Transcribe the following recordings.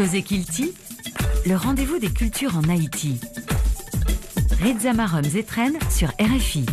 Cosé Kilti, le rendez-vous des cultures en Haïti. Reza Marom Zetren sur RFI.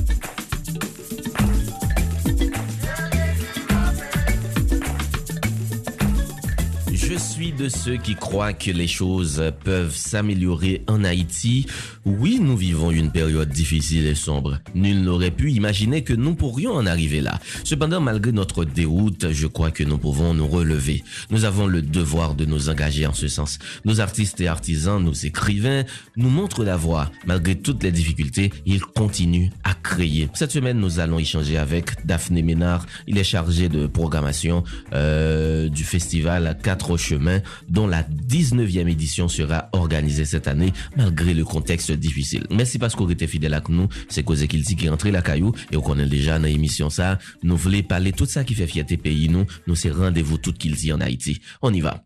Je suis de ceux qui croient que les choses peuvent s'améliorer en Haïti. Oui, nous vivons une période difficile et sombre. Nul n'aurait pu imaginer que nous pourrions en arriver là. Cependant, malgré notre déroute, je crois que nous pouvons nous relever. Nous avons le devoir de nous engager en ce sens. Nos artistes et artisans, nos écrivains, nous montrent la voie. Malgré toutes les difficultés, ils continuent à créer. Cette semaine, nous allons échanger avec Daphné Ménard. Il est chargé de programmation euh, du festival 4 chemin dont la 19e édition sera organisée cette année malgré le contexte difficile. Merci parce qu'on était fidèle avec nous. C'est Cause Kilti qui est rentré la caillou et on connaît déjà dans l'émission ça. Nous voulons parler tout ça qui fait fierté pays nous. Nous c'est rendez-vous tout Kilti en Haïti. On y va.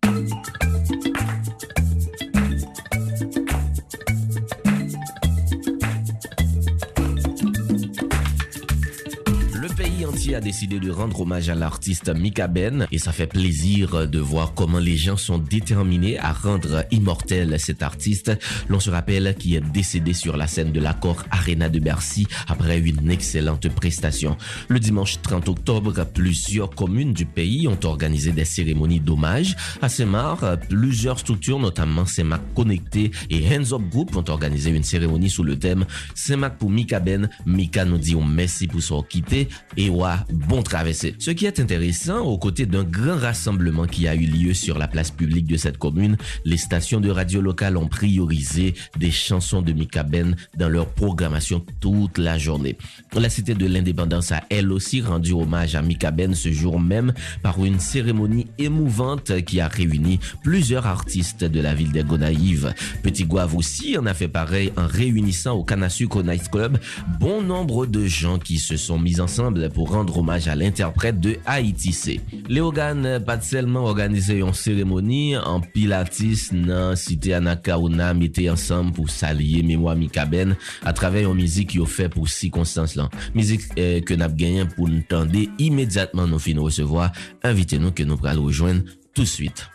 A décidé de rendre hommage à l'artiste Mika Ben et ça fait plaisir de voir comment les gens sont déterminés à rendre immortel cet artiste. L'on se rappelle qu'il est décédé sur la scène de l'accord Arena de Bercy après une excellente prestation. Le dimanche 30 octobre, plusieurs communes du pays ont organisé des cérémonies d'hommage à Semar. Plusieurs structures, notamment Semac Connecté et Hands Up Group ont organisé une cérémonie sous le thème Semac pour Mika Ben. Mika nous dit merci pour son quitté et bon traversé. Ce qui est intéressant, aux côtés d'un grand rassemblement qui a eu lieu sur la place publique de cette commune, les stations de radio locales ont priorisé des chansons de Mika Ben dans leur programmation toute la journée. La Cité de l'Indépendance a elle aussi rendu hommage à Mika Ben ce jour même par une cérémonie émouvante qui a réuni plusieurs artistes de la ville des Gonaïves. Petit Guave aussi en a fait pareil en réunissant au Kanasuko Night Club bon nombre de gens qui se sont mis ensemble pour rendre rendre hommage à l'interprète de Haïti C. Léogan pat selman organize yon seremoni an pilatis nan site Anakarouna mette ansam pou salye Memwa Mikaben a travè yon mizik yo fè pou si konstans lan. Mizik eh, ke nap genyen pou nou tende imediatman nou fin recevoa. Invite nou ke nou pral rejoen tout suite.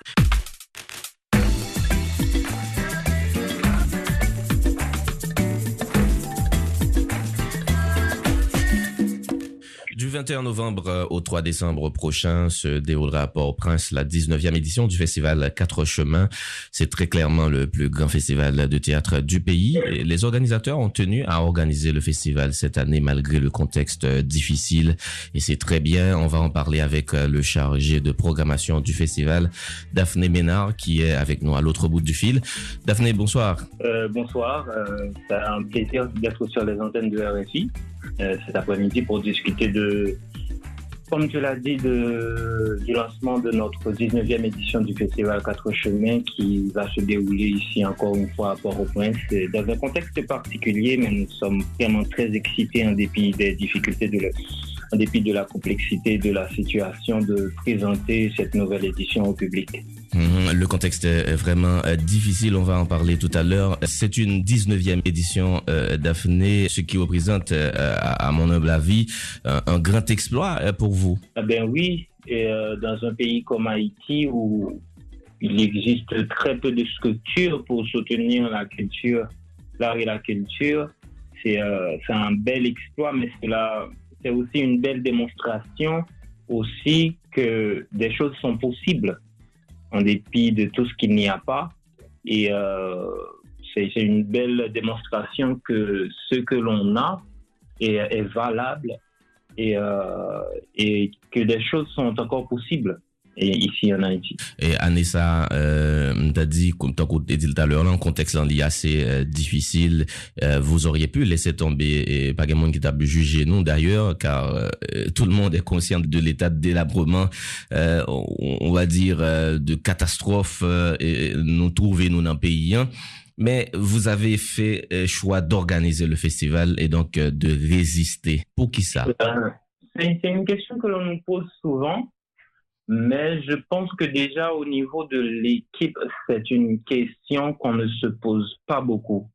Du 21 novembre au 3 décembre prochain se déroulera à Port-au-Prince la 19e édition du festival Quatre Chemins. C'est très clairement le plus grand festival de théâtre du pays. Les organisateurs ont tenu à organiser le festival cette année malgré le contexte difficile. Et c'est très bien. On va en parler avec le chargé de programmation du festival, Daphné Ménard, qui est avec nous à l'autre bout du fil. Daphné, bonsoir. Euh, bonsoir. Euh, c'est un plaisir d'être sur les antennes de RFI euh, cet après-midi pour discuter de, comme tu l'as dit, du lancement de notre 19e édition du Festival 4 Chemins qui va se dérouler ici encore une fois à Port-au-Prince. Dans un contexte particulier, mais nous sommes vraiment très excités en dépit des difficultés de en dépit de la complexité de la situation de présenter cette nouvelle édition au public. Le contexte est vraiment difficile, on va en parler tout à l'heure. C'est une 19e édition euh, Daphné, ce qui représente, euh, à mon humble avis, un grand exploit pour vous. Eh bien oui, et euh, dans un pays comme Haïti où il existe très peu de structures pour soutenir la culture, l'art et la culture, c'est un bel exploit, mais cela c'est aussi une belle démonstration aussi que des choses sont possibles en dépit de tout ce qu'il n'y a pas. Et euh, c'est une belle démonstration que ce que l'on a est, valable euh, et que des choses sont encore possibles et ici en Haïti. Et Anessa, euh, t'as dit, comme tu as dit tout à l'heure, un contexte est assez euh, difficile, euh, vous auriez pu laisser tomber, et pas quelqu'un qui t'a jugé nous d'ailleurs, car euh, tout le monde est conscient de l'état de délabrement, euh, on, on, va dire, de catastrophe, et nous trouver nous dans le pays. Hein. Mais vous avez fait choix d'organiser le festival et donc de résister. Pour qui ça? C'est une question que l'on nous pose souvent. Mais je pense que déjà au niveau de l'équipe, c'est une question qu'on ne se pose pas beaucoup.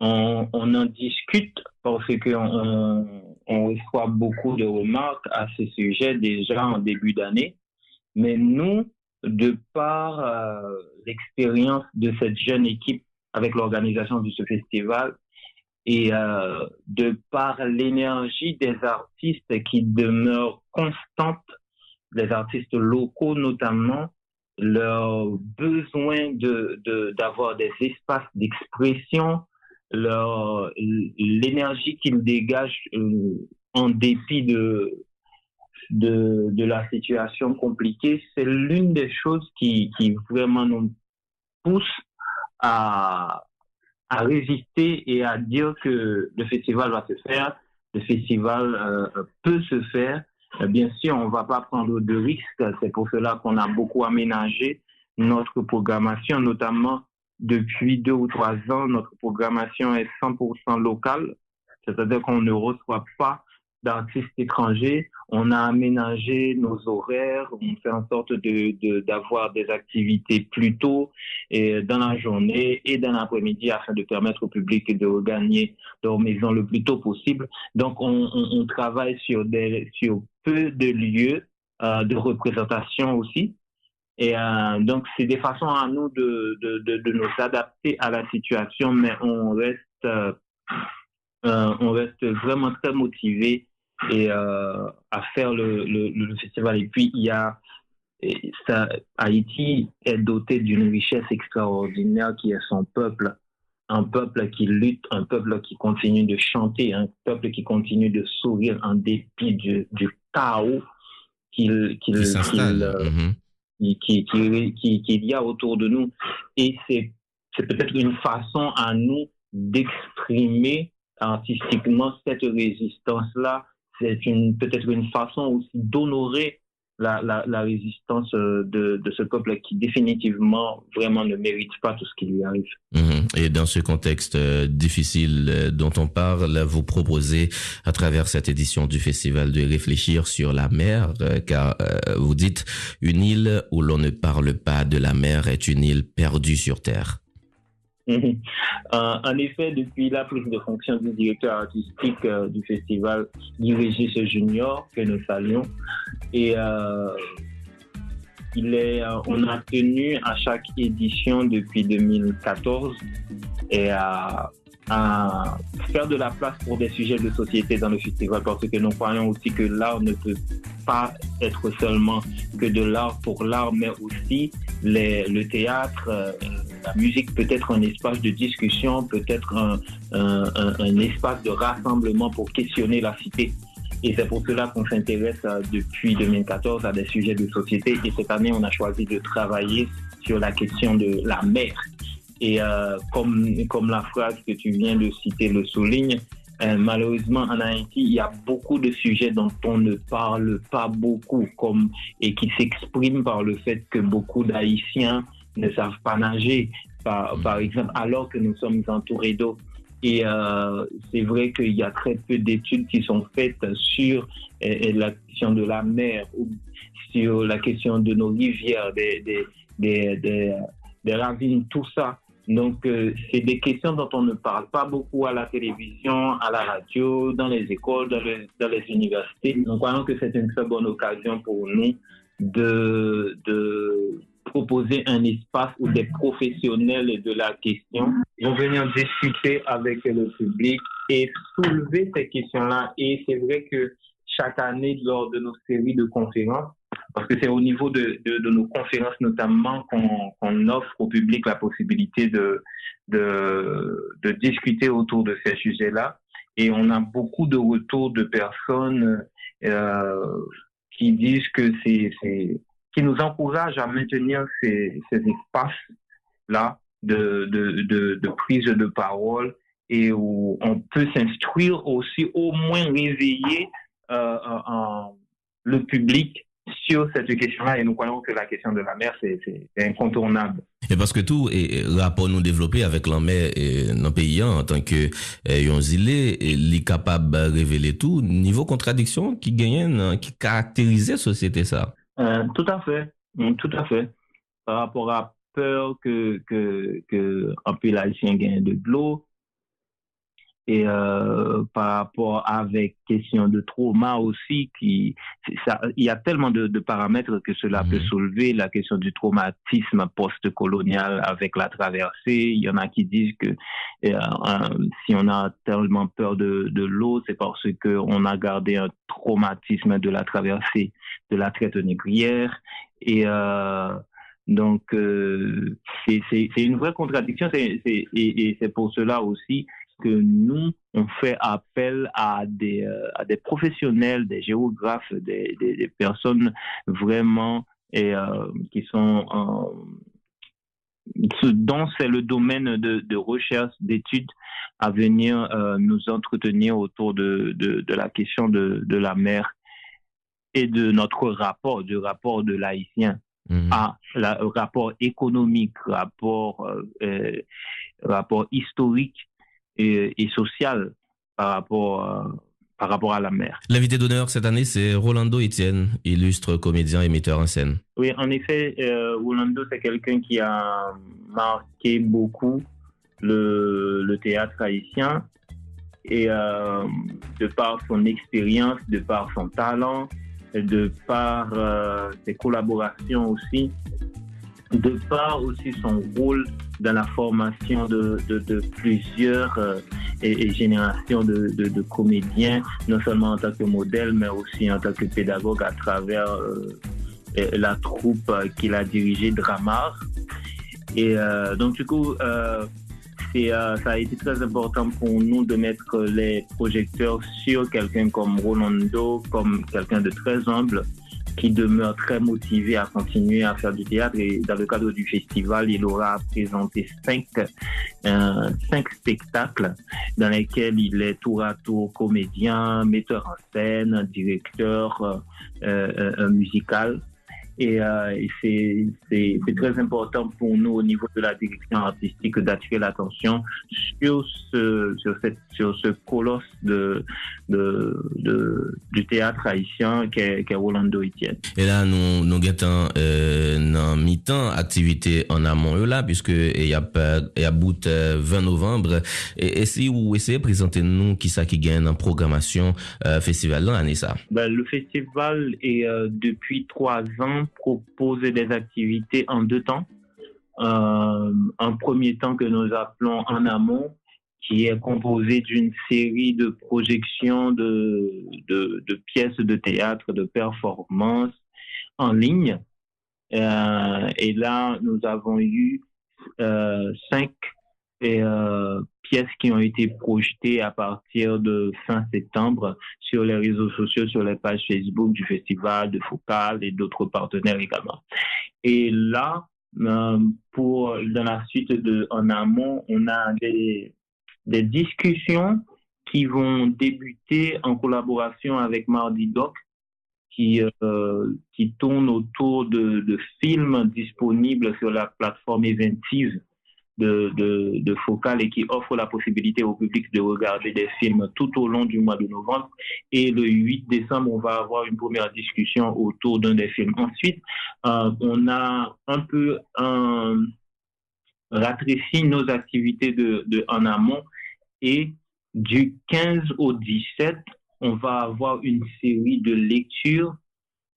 On, on en discute parce qu'on on reçoit beaucoup de remarques à ce sujet déjà en début d'année. Mais nous, de par l'expérience de cette jeune équipe avec l'organisation de ce festival et de par l'énergie des artistes qui demeurent constantes, des artistes locaux notamment, leur besoin de d'avoir des espaces d'expression, leur l'énergie qu'ils dégagent euh, en dépit de, de la situation compliquée, c'est l'une des choses qui qui vraiment nous pousse à à résister et à dire que le festival va se faire, le festival euh, peut se faire bien sûr, on ne va pas prendre de risques. C'est pour cela qu'on a beaucoup aménagé notre programmation, notamment depuis deux ou trois ans, notre programmation est 100% locale, c'est-à-dire qu'on ne reçoit pas d'artistes étrangers. On a aménagé nos horaires, on fait en sorte de d'avoir des activités plus tôt et dans la journée et dans l'après-midi afin de permettre au public de regagner leur maison le plus tôt possible. Donc on, on, on travaille sur des sur peu de lieux euh, de représentation aussi. Et euh, donc c'est des façons à nous de, de, de, de nous adapter à la situation, mais on reste euh, on reste vraiment très motivé et euh, à faire le, le, le, festival. Et puis, il y a, ça, Haïti est doté d'une richesse extraordinaire qui est son peuple. Un peuple qui lutte, un peuple qui continue de chanter, un peuple qui continue de sourire en dépit du, du chaos qu'il qu'il qui, qui, qui, qui, y a autour de nous. Et c'est peut-être une façon à nous d'exprimer artistiquement cette résistance-là c'est une, peut-être une façon aussi d'honorer la, la, la, résistance euh, de, de, ce peuple qui définitivement vraiment ne mérite pas tout ce qui lui arrive. Mhm. Et dans ce contexte euh, difficile euh, dont on parle, vous proposez à travers cette édition du festival de réfléchir sur la mer, car vous dites une île où l'on ne parle pas de la mer est une île perdue sur terre. Euh, en effet, depuis la prise de fonction du directeur artistique euh, du festival, du Régis Junior, que nous saluons, et euh, il est, on a tenu à chaque édition depuis 2014 et à à faire de la place pour des sujets de société dans le festival parce que nous croyons aussi que l'art ne peut pas être seulement que de l'art pour l'art, mais aussi le théâtre, euh, la musique peut être un espace de discussion, peut être un, un, espace de rassemblement pour questionner la cité. Et c'est pour cela qu'on s'intéresse depuis 2014 à des sujets de société. Et cette année, on a choisi de travailler sur la question de la mer et euh, comme, comme la phrase que tu viens de citer le souligne, euh, malheureusement en Haïti, il y a beaucoup de sujets dont on ne parle pas beaucoup comme, et qui s'expriment par le fait que beaucoup d'Haïtiens ne savent pas nager, par, par exemple, alors que nous sommes entourés d'eau. Et euh, c'est vrai qu'il y a très peu d'études qui sont faites sur euh, la question de la mer ou sur la question de nos rivières, des, des, des, des, des ravines, tout ça. Donc, euh, c'est des questions dont on ne parle pas beaucoup à la télévision, à la radio, dans les écoles, dans, dans les universités. Nous croyons que c'est une très bonne occasion pour nous de, de proposer un espace où des professionnels de la question vont venir discuter avec le public et soulever ces questions-là. Et c'est vrai que chaque année, lors de nos séries de conférences, parce que c'est au niveau de, de, de, nos conférences notamment qu'on offre au public la possibilité de, de, de discuter autour de ces sujets-là. Et on a beaucoup de retours de personnes euh, qui disent que c'est, qui nous encouragent à maintenir ces, ces espaces-là de, de, de, prise de parole et où on peut s'instruire aussi, au moins réveiller euh, le public sur cette question-là et nous croyons que la question de la mer, c'est incontournable. Et parce que tout est rapport nous développer avec la mer et nos pays en tant que yon zilé, est capable de révéler tout, niveau contradiction qui gagne, qui caractérise la société ça. Euh, tout à fait, mm, tout à fait. Par rapport à peur que, que, que un peu l'haïtien gagne de l'eau, et euh, par rapport avec question de trauma aussi qui ça il y a tellement de, de paramètres que cela peut mhm. soulever. La question du traumatisme post-colonial avec la traversée. Il y en a qui disent que euh, si on a tellement peur de, de l'eau c'est parce que on a gardé un traumatisme de la traversée de la traite négrière. Et euh, donc, euh, c'est une vraie contradiction. Et, et c'est pour cela aussi que nous, on fait appel à des, euh, à des professionnels, des géographes, des, des, personnes vraiment et, euh, qui sont dont c'est le domaine de, de recherche, d'études à venir euh, nous entretenir autour de, de, de la question de, de, la mer et de notre rapport, du rapport de l'haïtien mhm. à la, rapport économique, rapport, euh, rapport historique et, et sociale par rapport, euh, par rapport à la mer. L'invité d'honneur cette année, c'est Rolando Etienne, illustre comédien et metteur en scène. Oui, en effet, euh, Rolando, c'est quelqu'un qui a marqué beaucoup le, le théâtre haïtien et euh, de par son expérience, de par son talent, de par euh, ses collaborations aussi, de par aussi son rôle dans la formation de, de, plusieurs euh, et, générations de, de, comédiens, non seulement en tant que modèle, mais aussi en tant que pédagogue à travers euh, la troupe qu'il a dirigée, Dramar. Et euh, donc, du coup, ça a été très important pour nous de mettre les projecteurs sur quelqu'un comme Rolando, comme quelqu'un de très humble, qui demeure très motivé à continuer à faire du théâtre. Et dans le cadre du festival, il aura présenté cinq, euh, cinq spectacles dans lesquels il est tour à tour comédien, metteur en scène, directeur euh, euh, musical. Et, euh, c'est très important pour nous au niveau de la direction artistique d'attirer l'attention sur ce, sur, cette, sur ce colosse de, de, de du théâtre haïtien qu'est qu Rolando Etienne. Et là, nous, nous guettons euh, mi-temps activité en amont là, puisque il y a, il y a bout 20 euh, novembre. Et, et si vous essayez de présenter nous qui ça qui gagne en programmation euh, festival là, Anissa? Ben, le festival est euh, depuis trois ans proposer des activités en deux temps. Euh, un premier temps que nous appelons en amont, qui est composé d'une série de projections de, de, pièces de théâtre, de performances en ligne. Euh, et là, nous avons eu euh, cinq euh, pièces qui ont été projetées à partir de fin septembre sur les réseaux sociaux, sur les pages Facebook du festival, de Focal et d'autres partenaires également. Et là, euh, pour dans la suite de en amont, on a des, discussions qui vont débuter en collaboration avec Mardi Doc, qui, euh, qui tourne autour de, de films disponibles sur la plateforme Eventive de, Focal et qui offre la possibilité au public de regarder des films tout au long du mois de novembre. Et le 8 décembre, on va avoir une première discussion autour d'un des films. Ensuite, euh, on a un peu un, ratréci nos activités de, en amont et du 15 au 17, on va avoir une série de lectures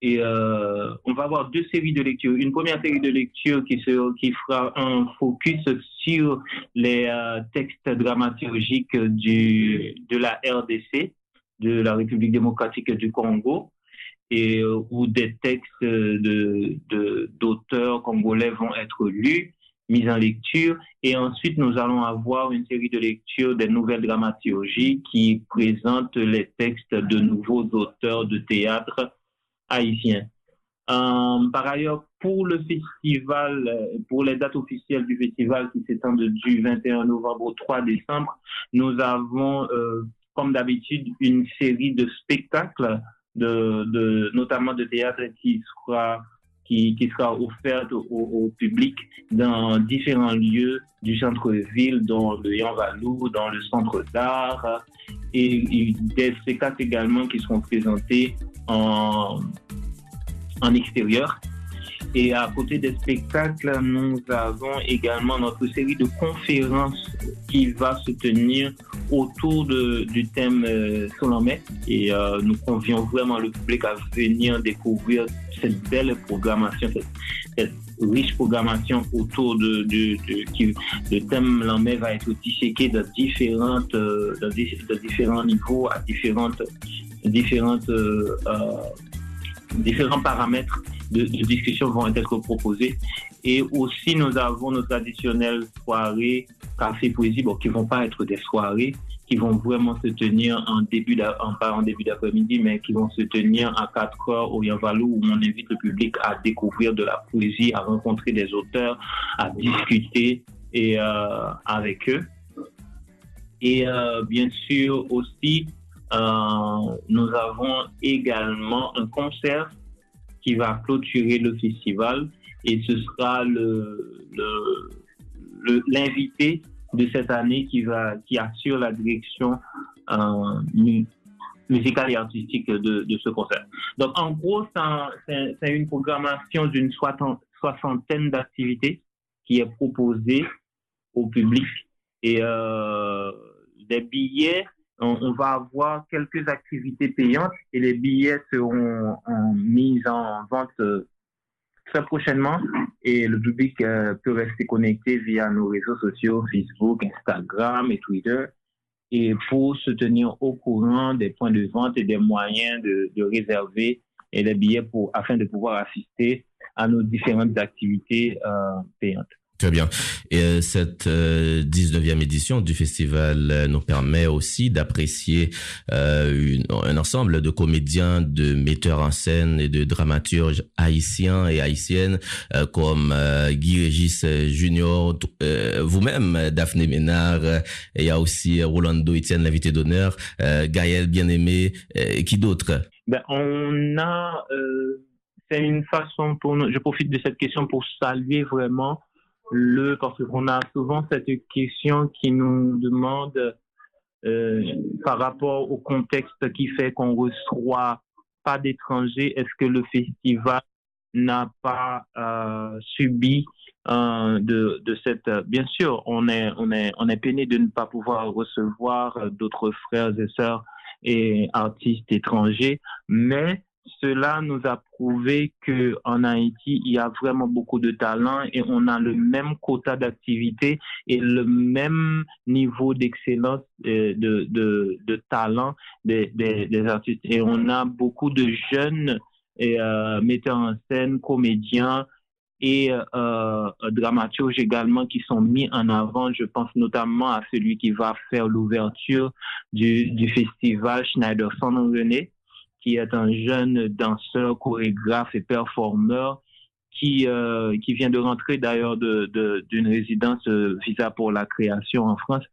et euh, on va avoir deux séries de lectures. Une première série de lectures qui, qui fera un focus sur les euh, textes dramaturgiques du, de la RDC, de la République démocratique du Congo, et euh, où des textes de, d'auteurs congolais vont être lus, mis en lecture. Et ensuite, nous allons avoir une série de lectures des nouvelles dramaturgies qui présentent les textes de nouveaux auteurs de théâtre haïtien. Euh, par ailleurs, pour le festival, euh, pour les dates officielles du festival qui s'étendent du 21 novembre au 3 décembre, nous avons, euh, comme d'habitude, une série de spectacles, de, de, notamment de théâtre qui sera qui, sera offerte au, public dans différents lieux du centre-ville, dans le Yanvalou, dans le centre d'art, et, et, des spectacles également qui seront présentés en, en extérieur. Et à côté des spectacles, nous avons également notre série de conférences qui va se tenir autour du thème euh, Solomé et euh, nous convions vraiment le public à venir découvrir cette belle programmation, cette, riche programmation autour de, qui, le thème va être disséqué de différentes euh, de, différents niveaux à différentes différentes différents paramètres de, de, vont être proposés et aussi, nous avons nos traditionnelles soirées café poésie, bon, qui vont pas être des soirées, qui vont vraiment se tenir en début, en, pas en début d'après-midi, mais qui vont se tenir à 4 heures au Yanvalou, où on invite le public à découvrir de la poésie, à rencontrer des auteurs, à discuter et euh, avec eux. Et euh, bien sûr aussi, euh, nous avons également un concert qui va clôturer le festival et ce sera le, l'invité de cette année qui va qui assure la direction euh, musicale et artistique de, ce concert. Donc en gros, c'est une programmation d'une soixantaine d'activités qui est proposée au public et euh, des billets. On, va avoir quelques activités payantes et les billets seront mis en vente très prochainement et le public euh, peut rester connecté via nos réseaux sociaux, Facebook, Instagram et Twitter et pour se tenir au courant des points de vente et des moyens de, réserver et les billets pour, afin de pouvoir assister à nos différentes activités euh, payantes. Très bien. Et euh, cette euh, 19e édition du festival euh, nous permet aussi d'apprécier euh, un ensemble de comédiens, de metteurs en scène et de dramaturges haïtiens et haïtiennes comme Guy Régis Junior, vous-même Daphné Ménard, et il y a aussi Rolando Etienne, l'invité d'honneur, Gaël Bien-Aimé, qui d'autres ben, On a... c'est une façon pour nous, je profite de cette question pour saluer vraiment le parce qu'on a souvent cette question qui nous demande euh, par rapport au contexte qui fait qu'on reçoit pas d'étrangers, est-ce que le festival n'a pas euh, subi euh, de, de cette bien sûr on est on est on est peiné de ne pas pouvoir recevoir d'autres frères et sœurs et artistes étrangers mais cela nous a prouvé que en Haïti, il y a vraiment beaucoup de talent et on a le même quota d'activité et le même niveau d'excellence euh, de, de, de, talent des, des, des, artistes. Et on a beaucoup de jeunes euh, metteurs en scène, comédiens et euh, dramaturges également qui sont mis en avant. Je pense notamment à celui qui va faire l'ouverture du, du festival Schneider René qui est un jeune danseur, chorégraphe et performeur qui, euh, qui vient de rentrer d'ailleurs d'une de, d'une résidence euh, visa pour la création en France.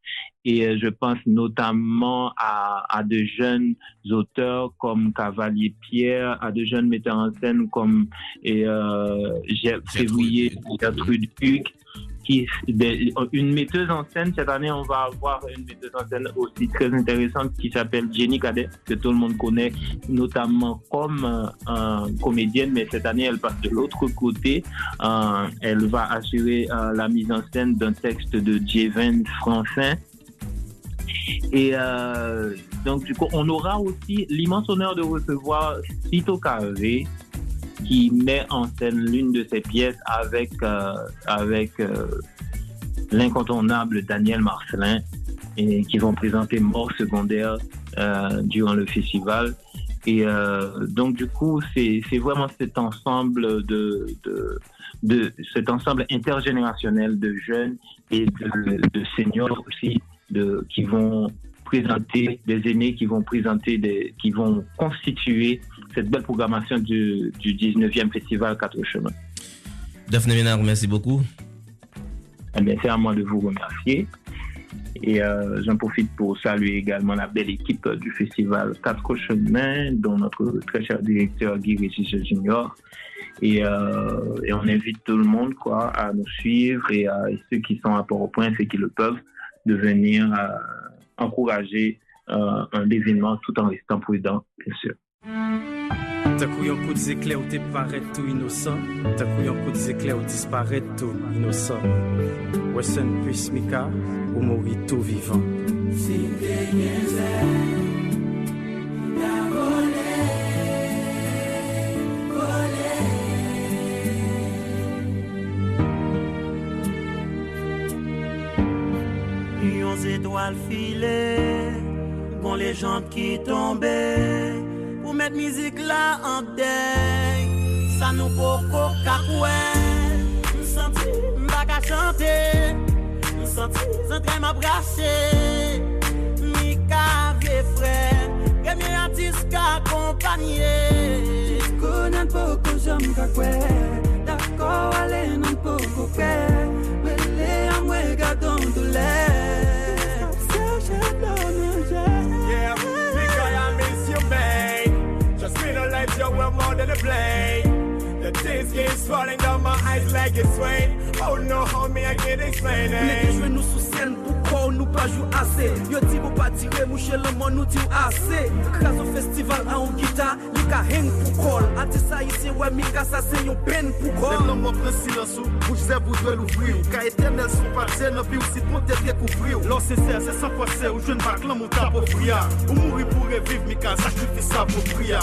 Et euh, je pense notamment à, à de jeunes auteurs comme Cavalier Pierre, à de jeunes metteurs en scène comme et, euh, Février, Gertrude Hugues, une metteuse en scène. Cette année, on va avoir une metteuse en scène aussi très intéressante qui s'appelle Jenny Cadet, que tout le monde connaît, notamment comme euh, comédienne, mais cette année, elle passe de l'autre côté. Euh, elle va assurer euh, la mise en scène d'un texte de Jeven Francin. Et donc, du coup, on aura aussi l'immense honneur de recevoir Cito Carré, qui met en scène l'une de ses pièces avec, euh, avec euh, l'incontournable Daniel Marcelin et qui vont présenter Mort secondaire euh, durant le festival. Et donc du coup, c'est vraiment cet ensemble de, de, de, cet ensemble intergénérationnel de jeunes et de, de seniors aussi de, qui vont présenter des aînés qui vont présenter des, qui vont constituer cette belle programmation du, du 19e festival Quatre Chemins. Daphné Ménard, merci beaucoup. Eh c'est à moi de vous remercier. Et euh, j'en profite pour saluer également la belle équipe du festival Quatre Chemins, dont notre très cher directeur Guy Régis Junior. Et, euh, et, on invite tout le monde quoi, à nous suivre et, à, ceux qui sont à Port-au-Prince et qui le peuvent, de venir euh, encourager euh, un événement tout en restant prudent, bien sûr. T'as couillé un coup d'éclair où t'es tout innocent. T'as couillé un coup d'éclair où disparaît tout innocent. Wesson puis Mika, ou mourir tout vivant. Yon étoiles filées, bon les gens qui tombaient, musique là en deuil, ça nous beaucoup cacouet, nous senti m'baka accompagné. Connais beaucoup j'aime cacouet, d'accord allez non beaucoup que, mais les amoués gardons douleur. Yeah, play. The tears keep swelling down my eyes like it's rain. Oh no, homie, I can't explain it. Nèk jwe nou sou sèn pou kou nou pa jou ase. Yo ti mou pa tire mou chè lè man nou ti ou ase. Kraso festival an ou gita, li ka heng pou kol. Ate sa yise wè mi ka sa se yon pen pou kol. Nèk lòm mò pren silansou, bouch zè bou dwe louvri ou. Ka etenel sou patè nan pi ou sit moun tèt rekouvri ou. Lò se sè, se san fò sè ou jwen bak lòm mou ta pou fria. Ou mouri pou reviv mi ka sakrifisa pou fria.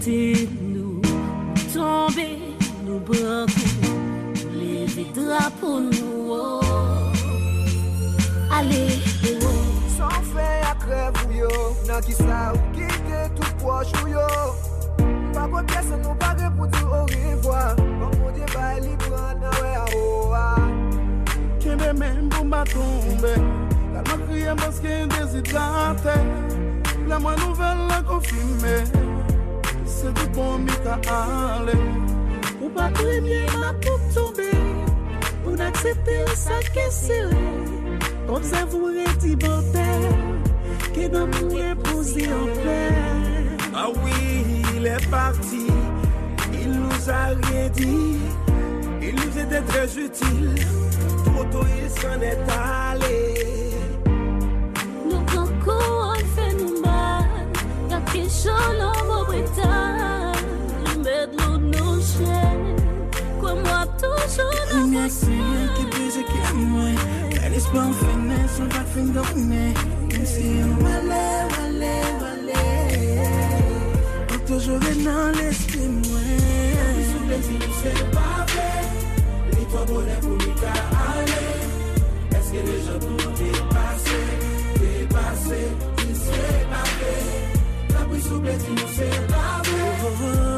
fierté nous tomber, nous branco, lever drapeau nous. oh. Allez, oh. San fe a krev ou yo Nan ki sa ou kite tout proche ou yo Pa kon pyese nou pare pou di au revoir Kon moun di bay li pran nan we a ou a Kembe men pou mba tombe Kalman kriye mbaske desidrate La mwen nouvel la konfime Se di bon mi Ou ma pou tombe Ou n'aksepte sa ke sere Observe ou reti bote Ke nan mou repose en paix. Ah oui, il est parti, il nous a rien dit, il nous était très utile, trop tôt il s'en. se ke mwen. Kalis pa an fene, sou bak fin domne Mwen si an wale, wale, wale. An toujore nan leste mwen. Mwen sou plezi nou se pavle Li to bole pou mi ka ale. Eske le jan tou depase Depase, ti se pavle La pou sou plezi nou se pavle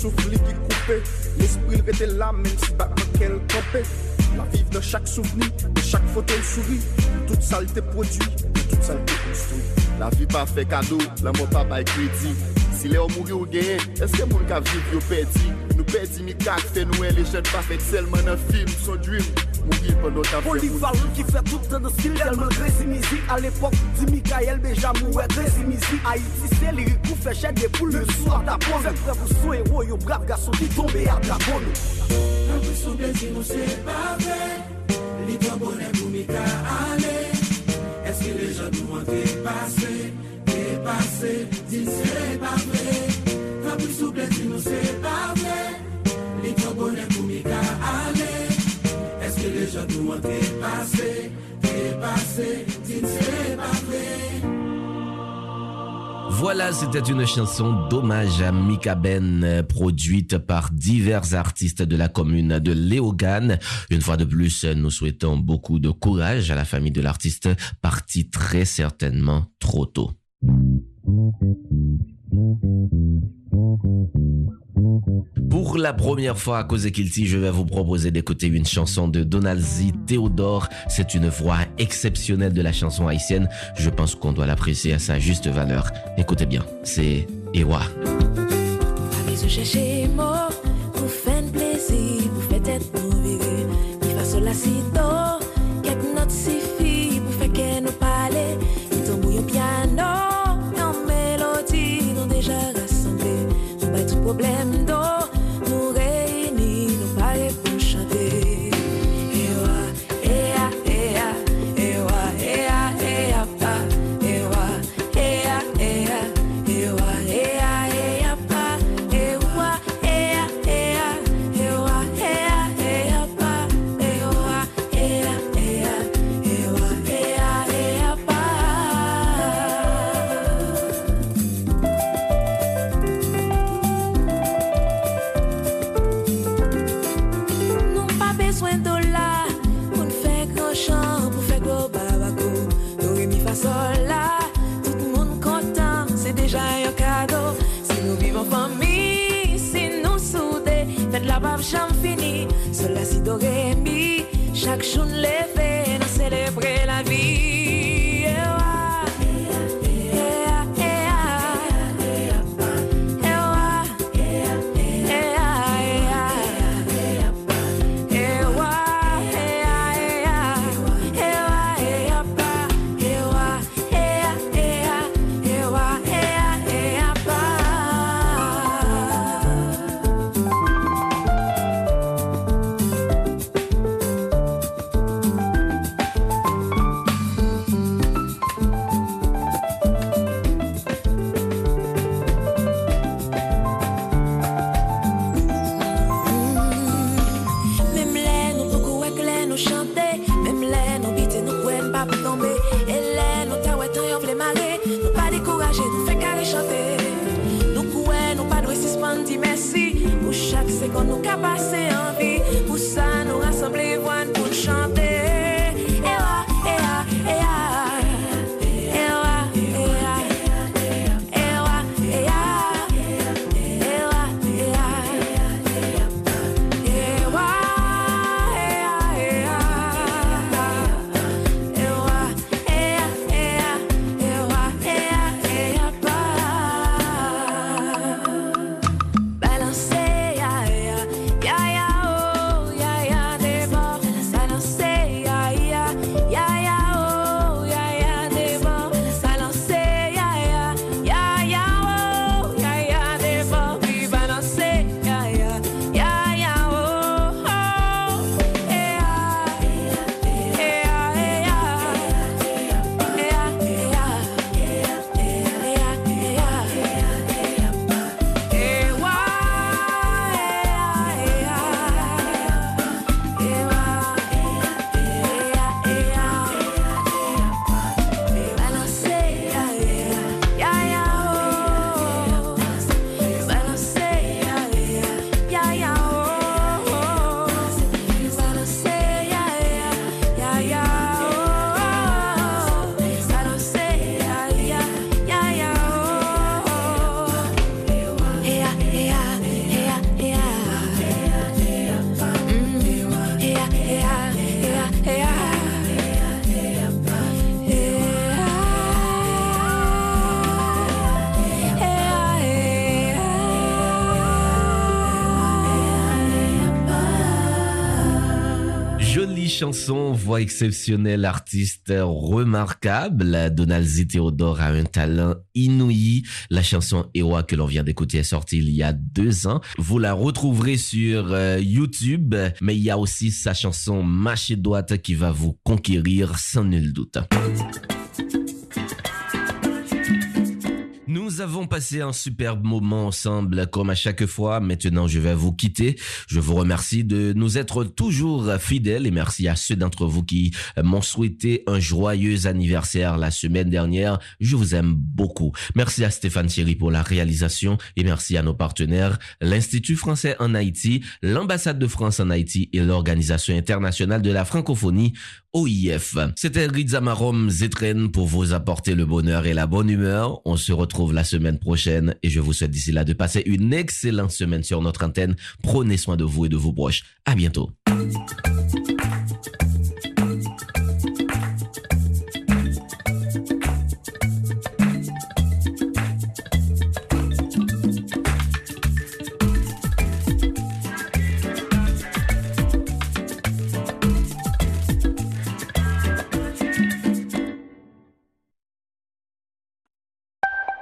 souvli ki koupe L'esprit l rete la, men si batman kel kampe La vive de chak souveni, de chak foto l souri Tout salte produit, tout salte konstoui La vi pa fe kado, la mou pa bay kredi Si le ou mouri ou genye, eske moun ka viv yo pedi Nou pedi mi kak, fe nou en le jen pa fet selman nan film Son dream, Polyvalent qui fait tout dans le style tellement music À l'époque, dit Michael music Haïti c'est les coups fait chèque des poules le soir d'abord Fait frère pour son héros, yo brave garçon qui tombe à dragon. Api souple ti nou se pa ve Li to bonen pou mi ka ale Eske le jod nou an ke pase Ke pase, ti se pa souple nou se Li to bonen pou mi ka ale Eske Voilà, c'était une chanson d'hommage à Mika Ben, euh, produite par divers artistes de la commune de Léogane. Une fois de plus, nous souhaitons beaucoup de courage à la famille de l'artiste, parti très certainement trop tôt. Pour la première fois à cause de Kilty, je vais vous proposer d'écouter une chanson de Donald Z Théodore. C'est une voix exceptionnelle de la chanson haïtienne. Je pense qu'on doit l'apprécier à sa juste valeur. Écoutez bien, c'est Ewa. Chanson, voix exceptionnelle, artiste remarquable. Donald Z. Théodore a un talent inouï. La chanson Ewa que l'on vient d'écouter est sortie il y a deux ans. Vous la retrouverez sur euh, YouTube, mais il y a aussi sa chanson Maché droite qui va vous conquérir sans nul doute. Nous avons passé un superbe moment ensemble comme à chaque fois. Maintenant, je vais vous quitter. Je vous remercie de nous être toujours fidèles et merci à ceux d'entre vous qui m'ont souhaité un joyeux anniversaire la semaine dernière. Je vous aime beaucoup. Merci à Stéphane Thierry pour la réalisation et merci à nos partenaires, l'Institut français en Haïti, l'ambassade de France en Haïti et l'Organisation internationale de la francophonie OIF. C'était Rizamarom Zetren pour vous apporter le bonheur et la bonne humeur. On se retrouve la semaine prochaine et je vous souhaite d'ici là de passer une excellente semaine sur notre antenne. Prenez soin de vous et de vos proches. À bientôt.